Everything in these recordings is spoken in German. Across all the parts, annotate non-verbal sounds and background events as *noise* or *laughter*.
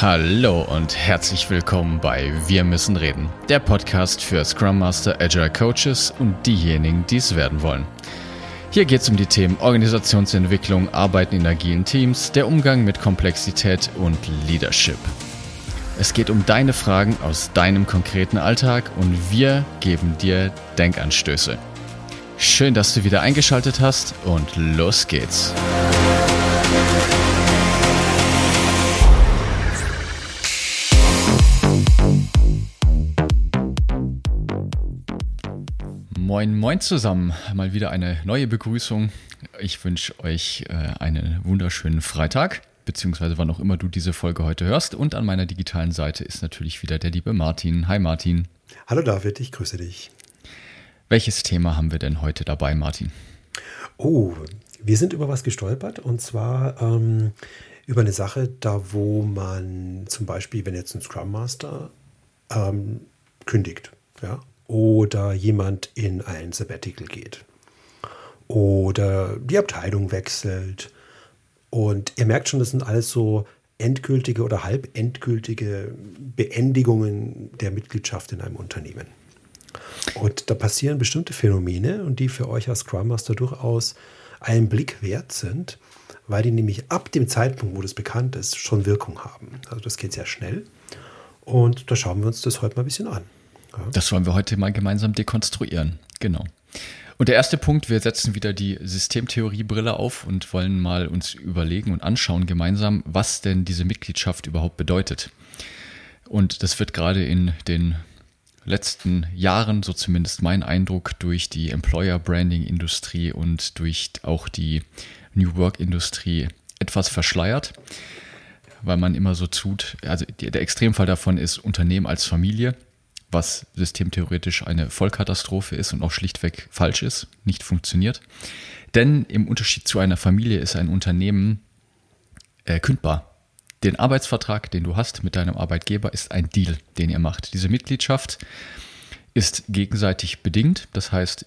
Hallo und herzlich willkommen bei Wir müssen reden, der Podcast für Scrum Master, Agile Coaches und diejenigen, die es werden wollen. Hier geht es um die Themen Organisationsentwicklung, Arbeiten in agilen Teams, der Umgang mit Komplexität und Leadership. Es geht um deine Fragen aus deinem konkreten Alltag und wir geben dir Denkanstöße. Schön, dass du wieder eingeschaltet hast und los geht's. Moin, moin zusammen. Mal wieder eine neue Begrüßung. Ich wünsche euch äh, einen wunderschönen Freitag, beziehungsweise wann auch immer du diese Folge heute hörst. Und an meiner digitalen Seite ist natürlich wieder der liebe Martin. Hi Martin. Hallo David, ich grüße dich. Welches Thema haben wir denn heute dabei, Martin? Oh, wir sind über was gestolpert und zwar ähm, über eine Sache, da wo man zum Beispiel, wenn jetzt ein Scrum Master ähm, kündigt, ja, oder jemand in ein Sabbatical geht oder die Abteilung wechselt. Und ihr merkt schon, das sind alles so endgültige oder halb endgültige Beendigungen der Mitgliedschaft in einem Unternehmen. Und da passieren bestimmte Phänomene und die für euch als Scrum Master durchaus einen Blick wert sind, weil die nämlich ab dem Zeitpunkt, wo das bekannt ist, schon Wirkung haben. Also das geht sehr schnell. Und da schauen wir uns das heute mal ein bisschen an. Das wollen wir heute mal gemeinsam dekonstruieren. Genau. Und der erste Punkt, wir setzen wieder die Systemtheoriebrille auf und wollen mal uns überlegen und anschauen gemeinsam, was denn diese Mitgliedschaft überhaupt bedeutet. Und das wird gerade in den letzten Jahren, so zumindest mein Eindruck, durch die Employer Branding Industrie und durch auch die New Work Industrie etwas verschleiert, weil man immer so tut, also der Extremfall davon ist Unternehmen als Familie was systemtheoretisch eine Vollkatastrophe ist und auch schlichtweg falsch ist, nicht funktioniert. Denn im Unterschied zu einer Familie ist ein Unternehmen äh, kündbar. Den Arbeitsvertrag, den du hast mit deinem Arbeitgeber, ist ein Deal, den ihr macht. Diese Mitgliedschaft ist gegenseitig bedingt. Das heißt,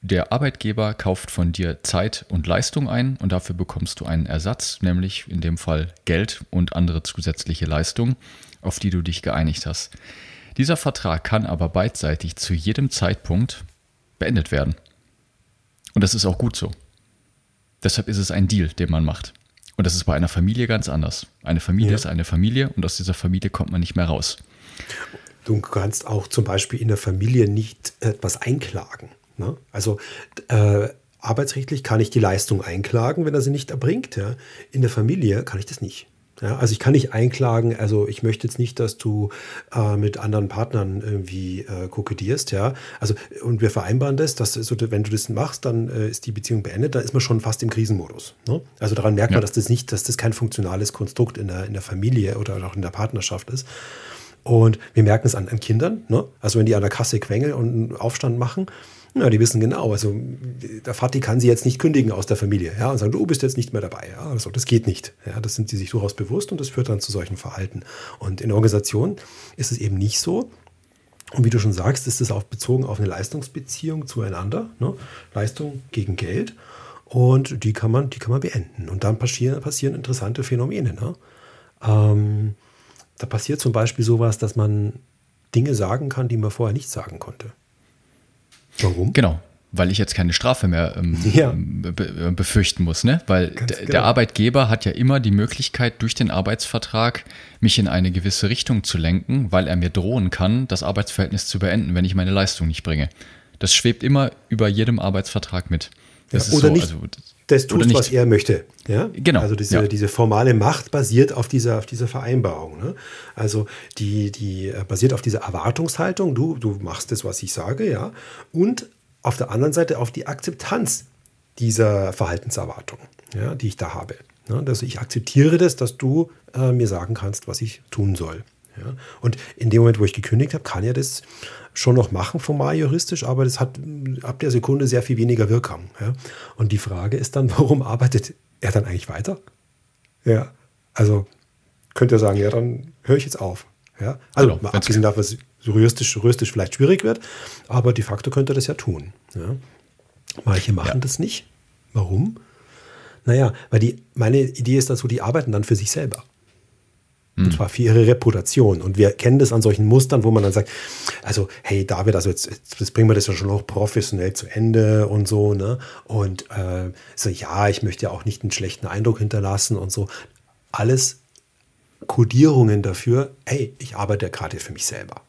der Arbeitgeber kauft von dir Zeit und Leistung ein und dafür bekommst du einen Ersatz, nämlich in dem Fall Geld und andere zusätzliche Leistungen, auf die du dich geeinigt hast. Dieser Vertrag kann aber beidseitig zu jedem Zeitpunkt beendet werden. Und das ist auch gut so. Deshalb ist es ein Deal, den man macht. Und das ist bei einer Familie ganz anders. Eine Familie ja. ist eine Familie und aus dieser Familie kommt man nicht mehr raus. Du kannst auch zum Beispiel in der Familie nicht etwas einklagen. Ne? Also äh, arbeitsrechtlich kann ich die Leistung einklagen, wenn er sie nicht erbringt. Ja? In der Familie kann ich das nicht. Ja, also ich kann nicht einklagen, also ich möchte jetzt nicht, dass du äh, mit anderen Partnern irgendwie äh, kokedierst, ja. Also und wir vereinbaren das, dass so, wenn du das machst, dann äh, ist die Beziehung beendet, dann ist man schon fast im Krisenmodus. Ne? Also daran merkt ja. man, dass das nicht, dass das kein funktionales Konstrukt in der, in der Familie oder auch in der Partnerschaft ist. Und wir merken es an, an Kindern, ne? Also wenn die an der Kasse quengeln und einen Aufstand machen, ja, die wissen genau. Also der Vati kann sie jetzt nicht kündigen aus der Familie ja, und sagen, du bist jetzt nicht mehr dabei. Ja, also das geht nicht. Ja, das sind sie sich durchaus bewusst und das führt dann zu solchen Verhalten. Und in Organisationen ist es eben nicht so. Und wie du schon sagst, ist es auch bezogen auf eine Leistungsbeziehung zueinander. Ne? Leistung gegen Geld. Und die kann man, die kann man beenden. Und dann passieren, passieren interessante Phänomene. Ne? Ähm, da passiert zum Beispiel sowas, dass man Dinge sagen kann, die man vorher nicht sagen konnte. Warum? Genau, weil ich jetzt keine Strafe mehr ähm, *laughs* ja. be befürchten muss, ne? Weil genau. der Arbeitgeber hat ja immer die Möglichkeit, durch den Arbeitsvertrag mich in eine gewisse Richtung zu lenken, weil er mir drohen kann, das Arbeitsverhältnis zu beenden, wenn ich meine Leistung nicht bringe. Das schwebt immer über jedem Arbeitsvertrag mit. Ja, oder so, nicht also, das tust, nicht. was er möchte. Ja? Genau. Also diese, ja. diese formale Macht basiert auf dieser, auf dieser Vereinbarung. Ne? Also die, die äh, basiert auf dieser Erwartungshaltung, du, du machst das, was ich sage, ja. Und auf der anderen Seite auf die Akzeptanz dieser Verhaltenserwartung, ja, die ich da habe. Ja, also ich akzeptiere das, dass du äh, mir sagen kannst, was ich tun soll. Ja? Und in dem Moment, wo ich gekündigt habe, kann ja das schon noch machen, formal juristisch, aber das hat ab der Sekunde sehr viel weniger Wirkung. Ja? Und die Frage ist dann, warum arbeitet er dann eigentlich weiter? Ja, also könnt ihr sagen, ja, dann höre ich jetzt auf. Ja? Also genau, mal abgesehen davon, dass es juristisch, juristisch vielleicht schwierig wird, aber de facto könnte er das ja tun. Ja? Manche machen ja. das nicht. Warum? Naja, weil die, meine Idee ist dazu, die arbeiten dann für sich selber. Und hm. zwar für ihre Reputation. Und wir kennen das an solchen Mustern, wo man dann sagt, also, hey David, also jetzt, jetzt bringen wir das ja schon noch professionell zu Ende und so, ne? Und äh, so, ja, ich möchte ja auch nicht einen schlechten Eindruck hinterlassen und so. Alles Kodierungen dafür, hey, ich arbeite ja gerade für mich selber.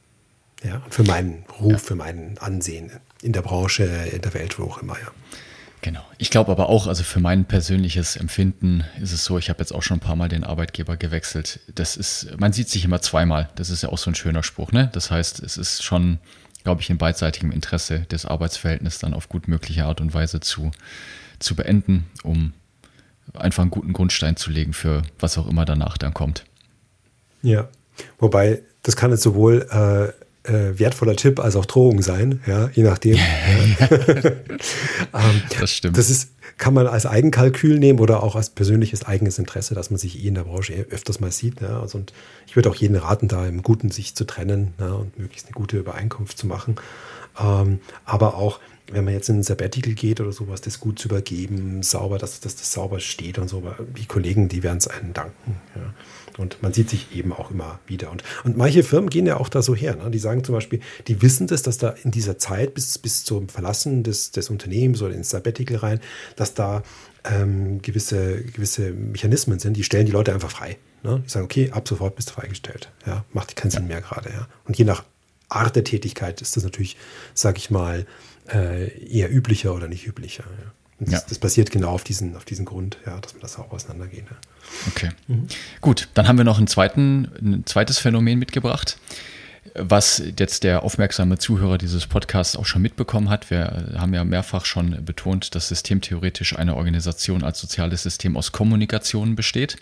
Ja, für meinen Ruf, ja. für mein Ansehen in der Branche, in der Welt, wo auch immer, ja. Genau. Ich glaube aber auch, also für mein persönliches Empfinden ist es so, ich habe jetzt auch schon ein paar Mal den Arbeitgeber gewechselt. Das ist, man sieht sich immer zweimal. Das ist ja auch so ein schöner Spruch, ne? Das heißt, es ist schon, glaube ich, in beidseitigem Interesse, das Arbeitsverhältnis dann auf gut mögliche Art und Weise zu, zu beenden, um einfach einen guten Grundstein zu legen für was auch immer danach dann kommt. Ja, wobei das kann jetzt sowohl äh, äh, wertvoller Tipp als auch Drohung sein, ja, je nachdem. *laughs* ähm, das stimmt. Das ist, kann man als Eigenkalkül nehmen oder auch als persönliches eigenes Interesse, dass man sich eh in der Branche öfters mal sieht. Ja. Also und ich würde auch jeden raten, da im Guten sich zu trennen ja, und möglichst eine gute Übereinkunft zu machen. Ähm, aber auch, wenn man jetzt in ein Sabbatical geht oder sowas, das gut zu übergeben, sauber, dass, dass das sauber steht und so. Die Kollegen, die werden es einen danken. Ja. Und man sieht sich eben auch immer wieder. Und, und manche Firmen gehen ja auch da so her. Ne? Die sagen zum Beispiel, die wissen das, dass da in dieser Zeit bis, bis zum Verlassen des, des Unternehmens oder ins Sabbatical rein, dass da ähm, gewisse, gewisse Mechanismen sind, die stellen die Leute einfach frei. Ne? Die sagen, okay, ab sofort bist du freigestellt. Ja? Macht keinen Sinn mehr gerade. Ja? Und je nach Art der Tätigkeit ist das natürlich, sage ich mal, äh, eher üblicher oder nicht üblicher. Ja? Das, ja. das, basiert genau auf diesen, auf diesen Grund, ja, dass man das auch auseinandergehen. Ja. Okay. Mhm. Gut, dann haben wir noch einen zweiten, ein zweites Phänomen mitgebracht, was jetzt der aufmerksame Zuhörer dieses Podcasts auch schon mitbekommen hat. Wir haben ja mehrfach schon betont, dass systemtheoretisch eine Organisation als soziales System aus Kommunikation besteht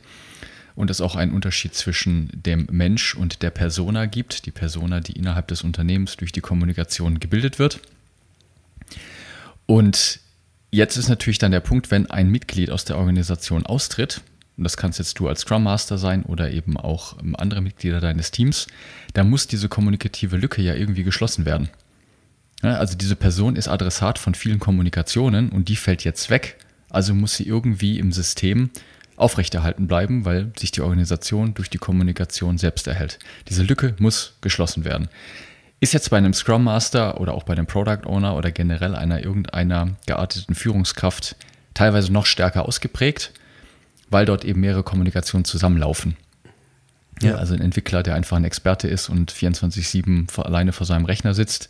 und es auch einen Unterschied zwischen dem Mensch und der Persona gibt. Die Persona, die innerhalb des Unternehmens durch die Kommunikation gebildet wird. Und Jetzt ist natürlich dann der Punkt, wenn ein Mitglied aus der Organisation austritt, und das kannst jetzt du als Scrum Master sein oder eben auch ähm, andere Mitglieder deines Teams, da muss diese kommunikative Lücke ja irgendwie geschlossen werden. Also diese Person ist Adressat von vielen Kommunikationen und die fällt jetzt weg. Also muss sie irgendwie im System aufrechterhalten bleiben, weil sich die Organisation durch die Kommunikation selbst erhält. Diese Lücke muss geschlossen werden. Ist jetzt bei einem Scrum Master oder auch bei einem Product Owner oder generell einer irgendeiner gearteten Führungskraft teilweise noch stärker ausgeprägt, weil dort eben mehrere Kommunikationen zusammenlaufen. Ja. also ein Entwickler, der einfach ein Experte ist und 24-7 alleine vor seinem Rechner sitzt,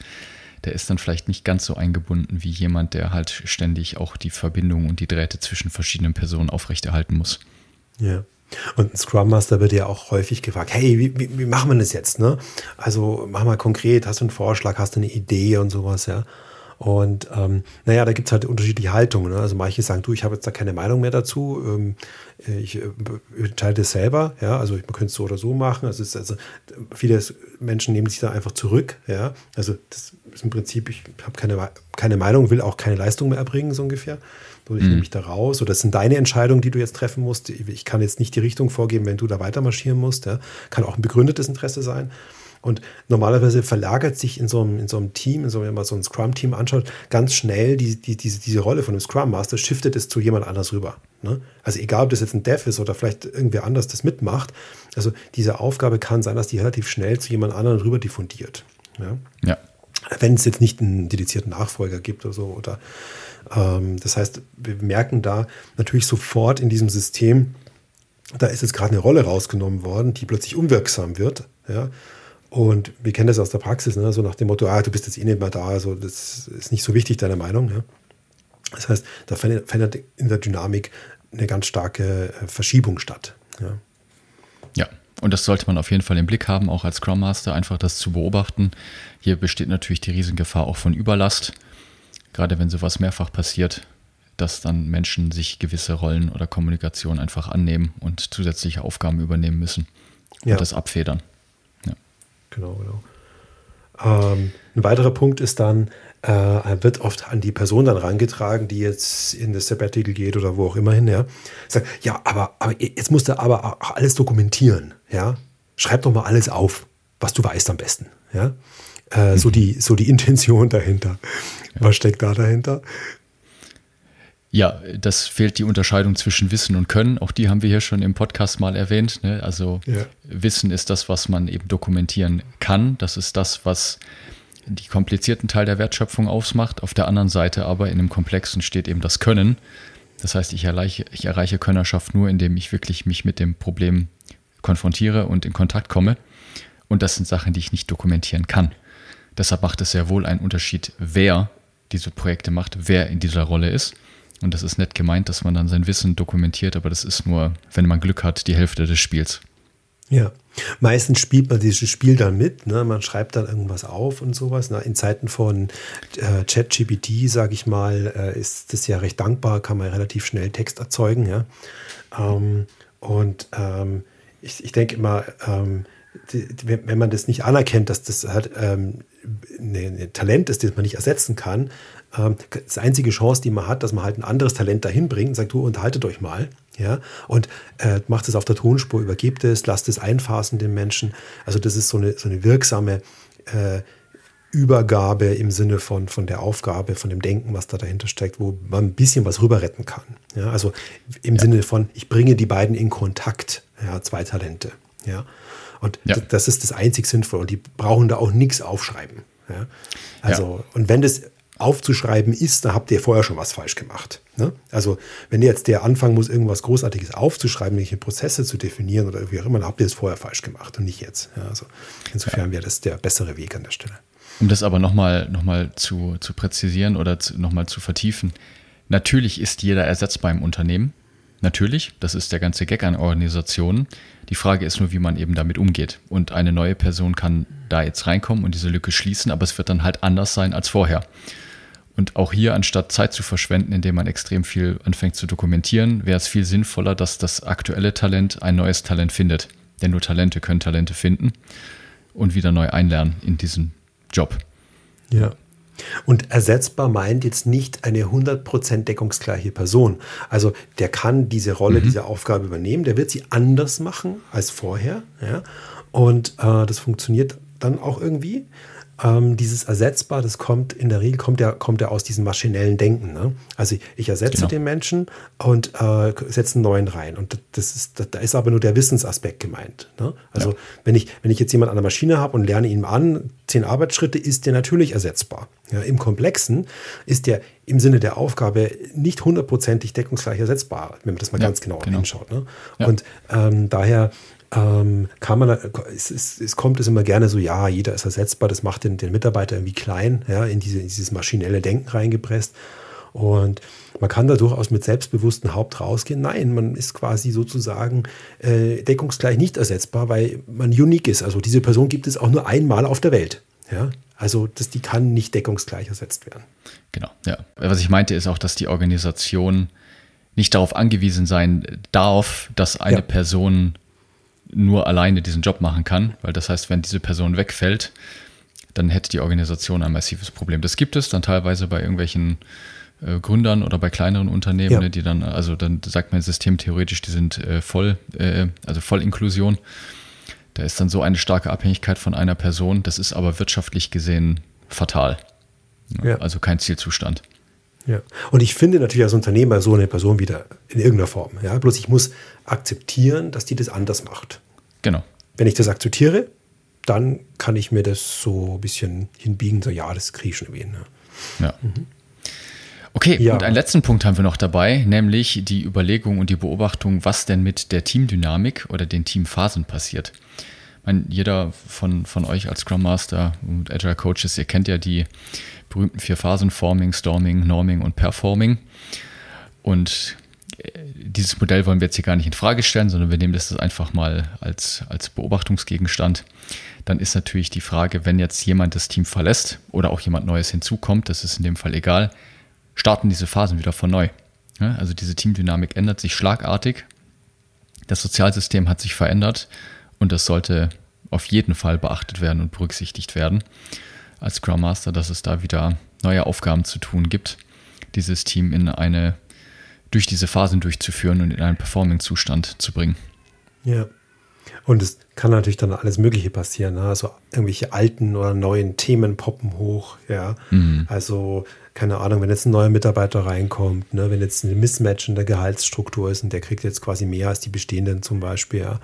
der ist dann vielleicht nicht ganz so eingebunden wie jemand, der halt ständig auch die Verbindung und die Drähte zwischen verschiedenen Personen aufrechterhalten muss. Ja. Und ein Scrum Master wird ja auch häufig gefragt, hey, wie, wie, wie machen wir das jetzt? Ne? Also mach mal konkret, hast du einen Vorschlag, hast du eine Idee und sowas, ja. Und ähm, naja, da gibt es halt unterschiedliche Haltungen. Ne? Also manche sagen, du, ich habe jetzt da keine Meinung mehr dazu, ähm, ich äh, entscheide es selber, ja, also man könnte es so oder so machen. Also, ist, also viele Menschen nehmen sich da einfach zurück, ja. Also das ist im Prinzip, ich habe keine, keine Meinung, will auch keine Leistung mehr erbringen, so ungefähr. Ich mhm. nehme mich da raus. Oder das sind deine Entscheidungen, die du jetzt treffen musst. Ich kann jetzt nicht die Richtung vorgeben, wenn du da weiter marschieren musst. Ja. Kann auch ein begründetes Interesse sein. Und normalerweise verlagert sich in so einem, in so einem Team, in so, wenn man so ein Scrum-Team anschaut, ganz schnell die, die, diese, diese Rolle von einem Scrum Master, shiftet es zu jemand anders rüber. Ne? Also egal, ob das jetzt ein Dev ist oder vielleicht irgendwer anders das mitmacht. Also diese Aufgabe kann sein, dass die relativ schnell zu jemand anderem rüber diffundiert. Ja. ja. Wenn es jetzt nicht einen dedizierten Nachfolger gibt oder so oder das heißt, wir merken da natürlich sofort in diesem System, da ist jetzt gerade eine Rolle rausgenommen worden, die plötzlich unwirksam wird. Ja? Und wir kennen das aus der Praxis, ne? so nach dem Motto, ah, du bist jetzt eh nicht mehr da, also das ist nicht so wichtig, deine Meinung. Ja? Das heißt, da findet in der Dynamik eine ganz starke äh, Verschiebung statt. Ja. ja. Und das sollte man auf jeden Fall im Blick haben, auch als Scrum Master, einfach das zu beobachten. Hier besteht natürlich die Riesengefahr auch von Überlast gerade wenn sowas mehrfach passiert, dass dann Menschen sich gewisse Rollen oder Kommunikation einfach annehmen und zusätzliche Aufgaben übernehmen müssen und das abfedern. Ja. Genau, genau. Ähm, ein weiterer Punkt ist dann, äh, wird oft an die Person dann rangetragen, die jetzt in das Sabbatical geht oder wo auch immer hin, ja. Sagt, ja, aber, aber jetzt musst du aber auch alles dokumentieren, ja. Schreib doch mal alles auf, was du weißt am besten, ja. Äh, so, die, so die Intention dahinter. Was steckt da dahinter? Ja, das fehlt die Unterscheidung zwischen Wissen und Können. Auch die haben wir hier schon im Podcast mal erwähnt. Ne? Also ja. Wissen ist das, was man eben dokumentieren kann. Das ist das, was die komplizierten Teil der Wertschöpfung ausmacht. Auf der anderen Seite aber in dem Komplexen steht eben das Können. Das heißt, ich erreiche, ich erreiche Könnerschaft nur, indem ich wirklich mich mit dem Problem konfrontiere und in Kontakt komme. Und das sind Sachen, die ich nicht dokumentieren kann. Deshalb macht es sehr wohl einen Unterschied, wer diese Projekte macht, wer in dieser Rolle ist. Und das ist nett gemeint, dass man dann sein Wissen dokumentiert, aber das ist nur, wenn man Glück hat, die Hälfte des Spiels. Ja, meistens spielt man dieses Spiel dann mit, ne? man schreibt dann irgendwas auf und sowas. Ne? In Zeiten von äh, ChatGPT, sage ich mal, äh, ist das ja recht dankbar, kann man relativ schnell Text erzeugen. Ja? Ähm, und ähm, ich, ich denke immer, ähm, die, wenn man das nicht anerkennt, dass das halt ähm, ein Talent ist, das man nicht ersetzen kann, ähm, das einzige Chance, die man hat, dass man halt ein anderes Talent dahin bringt und sagt, du unterhaltet euch mal. Ja, und äh, macht es auf der Tonspur, übergebt es, lasst es einphasen den Menschen. Also das ist so eine, so eine wirksame äh, Übergabe im Sinne von, von der Aufgabe, von dem Denken, was da dahinter steckt, wo man ein bisschen was rüber retten kann. Ja, also im ja. Sinne von, ich bringe die beiden in Kontakt, ja, zwei Talente. Ja, und ja. das ist das einzig Sinnvolle. Und die brauchen da auch nichts aufschreiben. Ja? Also, und wenn das aufzuschreiben ist, dann habt ihr vorher schon was falsch gemacht. Ne? Also wenn jetzt der anfangen muss, irgendwas Großartiges aufzuschreiben, irgendwelche Prozesse zu definieren oder wie auch immer, dann habt ihr es vorher falsch gemacht und nicht jetzt. Ja, also insofern ja. wäre das der bessere Weg an der Stelle. Um das aber nochmal noch mal zu, zu präzisieren oder nochmal zu vertiefen, natürlich ist jeder ersetzbar im Unternehmen. Natürlich, das ist der ganze Gag an Organisationen. Die Frage ist nur, wie man eben damit umgeht. Und eine neue Person kann da jetzt reinkommen und diese Lücke schließen, aber es wird dann halt anders sein als vorher. Und auch hier, anstatt Zeit zu verschwenden, indem man extrem viel anfängt zu dokumentieren, wäre es viel sinnvoller, dass das aktuelle Talent ein neues Talent findet. Denn nur Talente können Talente finden und wieder neu einlernen in diesem Job. Ja. Und ersetzbar meint jetzt nicht eine 100% deckungsgleiche Person. Also der kann diese Rolle, mhm. diese Aufgabe übernehmen, der wird sie anders machen als vorher. Ja? Und äh, das funktioniert dann auch irgendwie. Ähm, dieses ersetzbar, das kommt in der Regel kommt ja, kommt ja aus diesem maschinellen Denken. Ne? Also ich, ersetze genau. den Menschen und äh, setze einen neuen rein. Und das ist, da ist aber nur der Wissensaspekt gemeint. Ne? Also ja. wenn, ich, wenn ich jetzt jemanden an der Maschine habe und lerne ihn an, zehn Arbeitsschritte, ist der natürlich ersetzbar. Ja, Im Komplexen ist der im Sinne der Aufgabe nicht hundertprozentig deckungsgleich ersetzbar, wenn man das mal ja, ganz genau, genau. hinschaut. Ne? Und ähm, daher ähm, kann man, es, es, es, kommt es immer gerne so, ja, jeder ist ersetzbar, das macht den, den Mitarbeiter irgendwie klein, ja, in, diese, in dieses maschinelle Denken reingepresst. Und man kann da durchaus mit selbstbewusstem Haupt rausgehen. Nein, man ist quasi sozusagen äh, deckungsgleich nicht ersetzbar, weil man unique ist. Also diese Person gibt es auch nur einmal auf der Welt. Ja? Also das, die kann nicht deckungsgleich ersetzt werden. Genau, ja. Was ich meinte, ist auch, dass die Organisation nicht darauf angewiesen sein darf, dass eine ja. Person nur alleine diesen Job machen kann, weil das heißt, wenn diese Person wegfällt, dann hätte die Organisation ein massives Problem. Das gibt es dann teilweise bei irgendwelchen äh, Gründern oder bei kleineren Unternehmen, ja. ne, die dann, also dann sagt man systemtheoretisch, die sind äh, voll, äh, also voll Inklusion. Da ist dann so eine starke Abhängigkeit von einer Person, das ist aber wirtschaftlich gesehen fatal. Ja. Also kein Zielzustand. Ja, und ich finde natürlich als Unternehmer so eine Person wieder in irgendeiner Form. Ja, bloß ich muss akzeptieren, dass die das anders macht. Genau. Wenn ich das akzeptiere, dann kann ich mir das so ein bisschen hinbiegen, so ja, das kriege ich schon irgendwie. Ne? Ja. Mhm. Okay, ja. und einen letzten Punkt haben wir noch dabei, nämlich die Überlegung und die Beobachtung, was denn mit der Teamdynamik oder den Teamphasen passiert. Ich meine, jeder von, von euch als Scrum Master und Agile Coaches, ihr kennt ja die berühmten vier Phasen, Forming, Storming, Norming und Performing. Und äh, dieses Modell wollen wir jetzt hier gar nicht in Frage stellen, sondern wir nehmen das einfach mal als, als Beobachtungsgegenstand. Dann ist natürlich die Frage, wenn jetzt jemand das Team verlässt oder auch jemand Neues hinzukommt, das ist in dem Fall egal, starten diese Phasen wieder von neu. Also diese Teamdynamik ändert sich schlagartig. Das Sozialsystem hat sich verändert und das sollte auf jeden Fall beachtet werden und berücksichtigt werden als Scrum Master, dass es da wieder neue Aufgaben zu tun gibt, dieses Team in eine, durch diese Phasen durchzuführen und in einen Performing-Zustand zu bringen. Ja. Und es kann natürlich dann alles Mögliche passieren. Ne? Also irgendwelche alten oder neuen Themen poppen hoch. Ja, mhm. also keine Ahnung, wenn jetzt ein neuer Mitarbeiter reinkommt, ne? wenn jetzt ein Mismatch in der Gehaltsstruktur ist und der kriegt jetzt quasi mehr als die bestehenden zum Beispiel. Ja?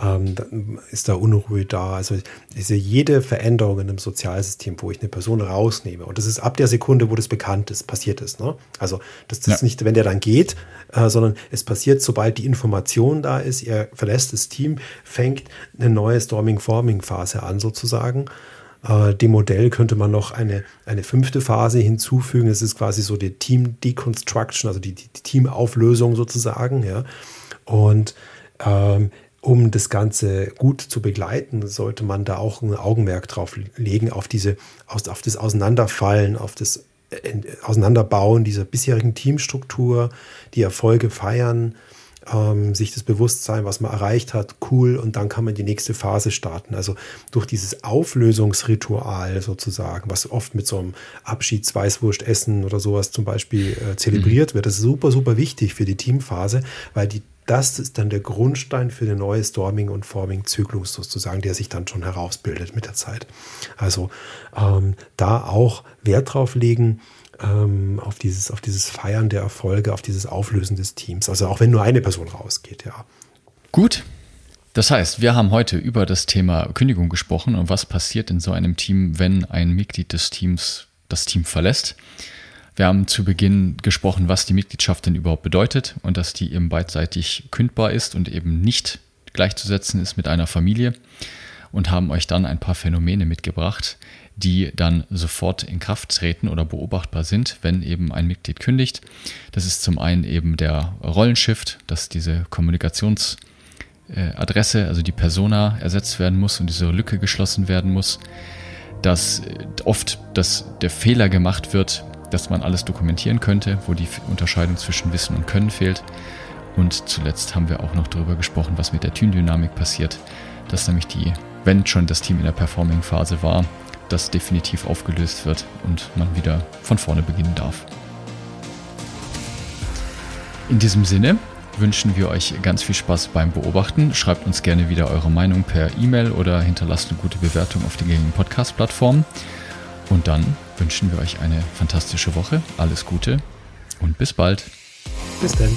Ähm, dann ist da Unruhe da. Also ich sehe jede Veränderung in einem Sozialsystem, wo ich eine Person rausnehme. Und das ist ab der Sekunde, wo das bekannt ist, passiert ist. Ne? Also das, das ja. ist nicht, wenn der dann geht, äh, sondern es passiert, sobald die Information da ist, er verlässt das Team, fängt eine neue Storming-Forming-Phase an sozusagen. Äh, dem Modell könnte man noch eine, eine fünfte Phase hinzufügen. Das ist quasi so die Team Deconstruction, also die, die, die Teamauflösung sozusagen. Ja. Und ähm, um das Ganze gut zu begleiten, sollte man da auch ein Augenmerk drauf legen, auf, diese, auf das Auseinanderfallen, auf das äh, Auseinanderbauen dieser bisherigen Teamstruktur, die Erfolge feiern, ähm, sich das Bewusstsein, was man erreicht hat, cool, und dann kann man die nächste Phase starten. Also durch dieses Auflösungsritual sozusagen, was oft mit so einem Abschiedsweißwurstessen oder sowas zum Beispiel äh, zelebriert mhm. wird, das ist super, super wichtig für die Teamphase, weil die das ist dann der Grundstein für den neuen Storming- und Forming-Zyklus sozusagen, der sich dann schon herausbildet mit der Zeit. Also ähm, da auch Wert drauf legen, ähm, auf, dieses, auf dieses Feiern der Erfolge, auf dieses Auflösen des Teams. Also auch wenn nur eine Person rausgeht, ja. Gut. Das heißt, wir haben heute über das Thema Kündigung gesprochen und was passiert in so einem Team, wenn ein Mitglied des Teams das Team verlässt. Wir haben zu Beginn gesprochen, was die Mitgliedschaft denn überhaupt bedeutet und dass die eben beidseitig kündbar ist und eben nicht gleichzusetzen ist mit einer Familie und haben euch dann ein paar Phänomene mitgebracht, die dann sofort in Kraft treten oder beobachtbar sind, wenn eben ein Mitglied kündigt. Das ist zum einen eben der Rollenshift, dass diese Kommunikationsadresse, also die Persona ersetzt werden muss und diese Lücke geschlossen werden muss, dass oft dass der Fehler gemacht wird, dass man alles dokumentieren könnte, wo die Unterscheidung zwischen Wissen und Können fehlt. Und zuletzt haben wir auch noch darüber gesprochen, was mit der Teamdynamik passiert, dass nämlich die, wenn schon das Team in der Performing-Phase war, das definitiv aufgelöst wird und man wieder von vorne beginnen darf. In diesem Sinne wünschen wir euch ganz viel Spaß beim Beobachten. Schreibt uns gerne wieder eure Meinung per E-Mail oder hinterlasst eine gute Bewertung auf den gängigen Podcast-Plattformen. Und dann wünschen wir euch eine fantastische Woche. Alles Gute und bis bald. Bis dann.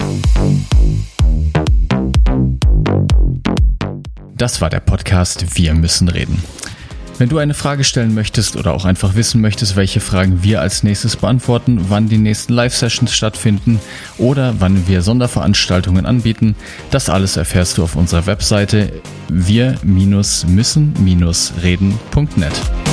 Das war der Podcast Wir müssen reden. Wenn du eine Frage stellen möchtest oder auch einfach wissen möchtest, welche Fragen wir als nächstes beantworten, wann die nächsten Live-Sessions stattfinden oder wann wir Sonderveranstaltungen anbieten, das alles erfährst du auf unserer Webseite wir-müssen-reden.net.